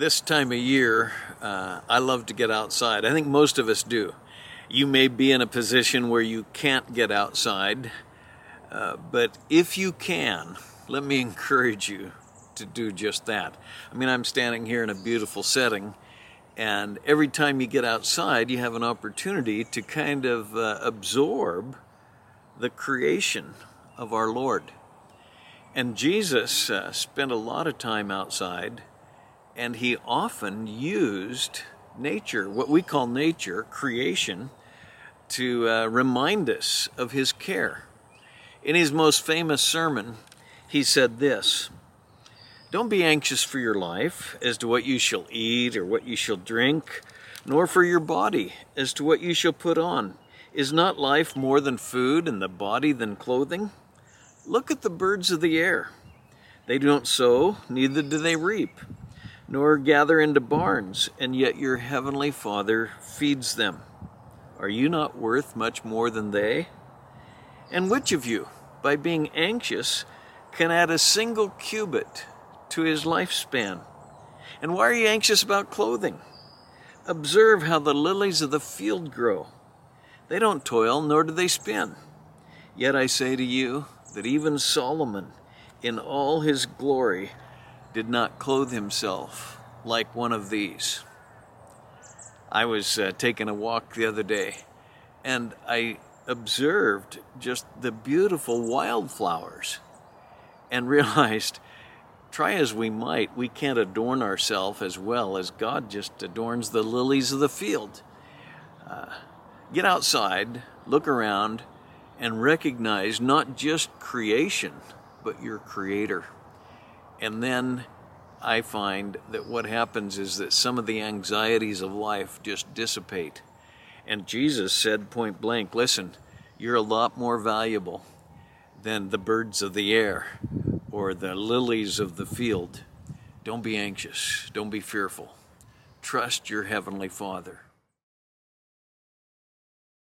this time of year, uh, I love to get outside. I think most of us do. You may be in a position where you can't get outside, uh, but if you can, let me encourage you to do just that. I mean, I'm standing here in a beautiful setting, and every time you get outside, you have an opportunity to kind of uh, absorb the creation of our Lord. And Jesus uh, spent a lot of time outside and he often used nature, what we call nature, creation, to uh, remind us of his care. In his most famous sermon, he said this Don't be anxious for your life as to what you shall eat or what you shall drink, nor for your body as to what you shall put on. Is not life more than food and the body than clothing? Look at the birds of the air. They don't sow, neither do they reap nor gather into barns, and yet your heavenly Father feeds them. Are you not worth much more than they? And which of you, by being anxious, can add a single cubit to his lifespan? And why are you anxious about clothing? Observe how the lilies of the field grow. They don't toil, nor do they spin. Yet I say to you that even Solomon, in all his glory, did not clothe himself like one of these. I was uh, taking a walk the other day and I observed just the beautiful wildflowers and realized, try as we might, we can't adorn ourselves as well as God just adorns the lilies of the field. Uh, get outside, look around, and recognize not just creation, but your Creator. And then I find that what happens is that some of the anxieties of life just dissipate. And Jesus said point blank, listen, you're a lot more valuable than the birds of the air or the lilies of the field. Don't be anxious. Don't be fearful. Trust your Heavenly Father.